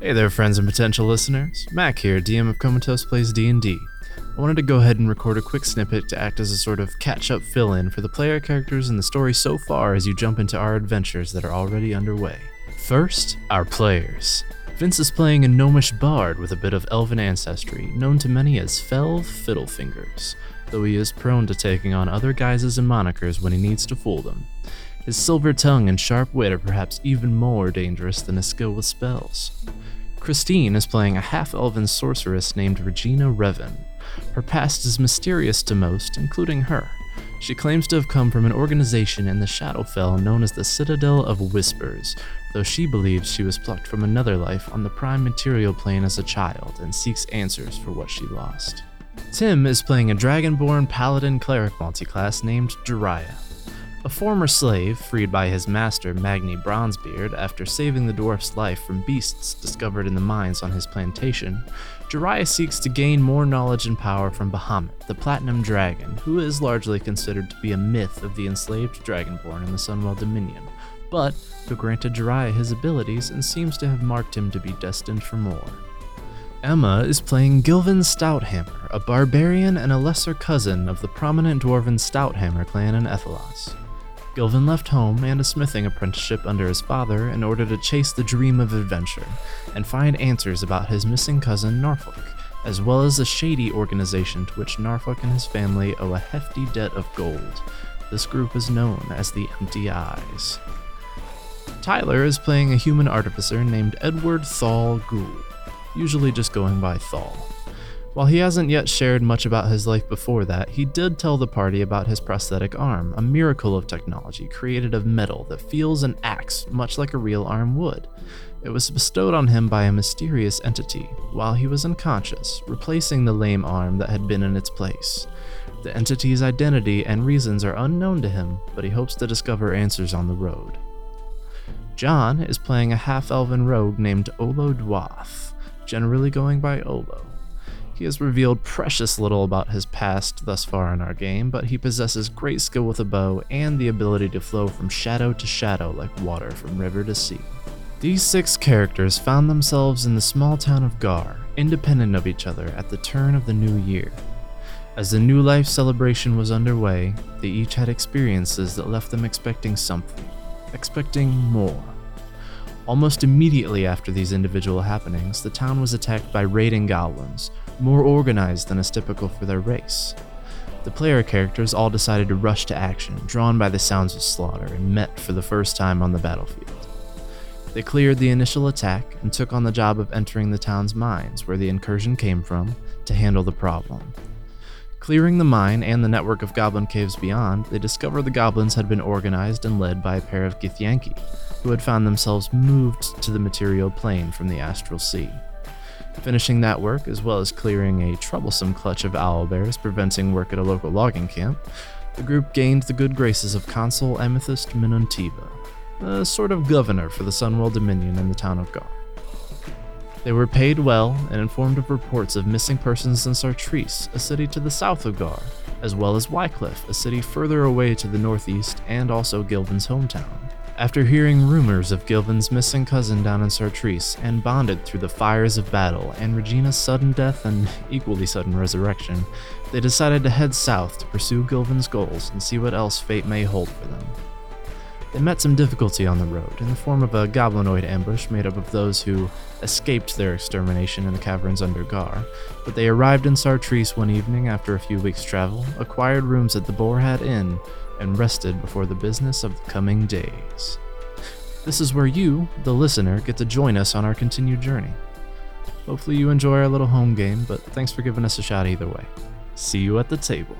Hey there, friends and potential listeners. Mac here, DM of Comatose Plays D&D. I wanted to go ahead and record a quick snippet to act as a sort of catch-up fill-in for the player characters and the story so far as you jump into our adventures that are already underway. First, our players. Vince is playing a gnomish bard with a bit of elven ancestry, known to many as Felv Fiddlefingers, though he is prone to taking on other guises and monikers when he needs to fool them. His silver tongue and sharp wit are perhaps even more dangerous than his skill with spells. Christine is playing a half elven sorceress named Regina Revan. Her past is mysterious to most, including her. She claims to have come from an organization in the Shadowfell known as the Citadel of Whispers, though she believes she was plucked from another life on the prime material plane as a child and seeks answers for what she lost. Tim is playing a dragonborn paladin cleric multiclass named Jariah. A former slave, freed by his master Magni Bronzebeard after saving the dwarf's life from beasts discovered in the mines on his plantation, Jariah seeks to gain more knowledge and power from Bahamut, the Platinum Dragon, who is largely considered to be a myth of the enslaved Dragonborn in the Sunwell Dominion, but who granted Jariah his abilities and seems to have marked him to be destined for more. Emma is playing Gilvin Stouthammer, a barbarian and a lesser cousin of the prominent dwarven Stouthammer clan in Ethelos. Gilvin left home and a smithing apprenticeship under his father in order to chase the dream of adventure and find answers about his missing cousin Norfolk, as well as a shady organization to which Norfolk and his family owe a hefty debt of gold. This group is known as the Empty Eyes. Tyler is playing a human artificer named Edward Thal Gould, usually just going by Thal. While he hasn't yet shared much about his life before that, he did tell the party about his prosthetic arm, a miracle of technology created of metal that feels and acts much like a real arm would. It was bestowed on him by a mysterious entity while he was unconscious, replacing the lame arm that had been in its place. The entity's identity and reasons are unknown to him, but he hopes to discover answers on the road. John is playing a half elven rogue named Olo Dwath, generally going by Olo. He has revealed precious little about his past thus far in our game, but he possesses great skill with a bow and the ability to flow from shadow to shadow like water from river to sea. These six characters found themselves in the small town of Gar, independent of each other at the turn of the new year. As the new life celebration was underway, they each had experiences that left them expecting something, expecting more. Almost immediately after these individual happenings, the town was attacked by raiding goblins, more organized than is typical for their race. The player characters all decided to rush to action, drawn by the sounds of slaughter, and met for the first time on the battlefield. They cleared the initial attack and took on the job of entering the town's mines, where the incursion came from, to handle the problem. Clearing the mine and the network of goblin caves beyond, they discovered the goblins had been organized and led by a pair of Githyanki, who had found themselves moved to the material plane from the astral sea. Finishing that work, as well as clearing a troublesome clutch of owlbears preventing work at a local logging camp, the group gained the good graces of Consul Amethyst Minuntiva, a sort of governor for the Sunwell Dominion in the town of Gar. They were paid well and informed of reports of missing persons in Sartreese, a city to the south of Gar, as well as Wycliffe, a city further away to the northeast and also Gilvin's hometown. After hearing rumors of Gilvin's missing cousin down in Sartreese and bonded through the fires of battle and Regina's sudden death and equally sudden resurrection, they decided to head south to pursue Gilvin's goals and see what else fate may hold for them. They met some difficulty on the road in the form of a goblinoid ambush made up of those who escaped their extermination in the caverns under Gar, but they arrived in Sartreese one evening after a few weeks' travel, acquired rooms at the Boarhat Inn, and rested before the business of the coming days. This is where you, the listener, get to join us on our continued journey. Hopefully, you enjoy our little home game, but thanks for giving us a shot either way. See you at the table.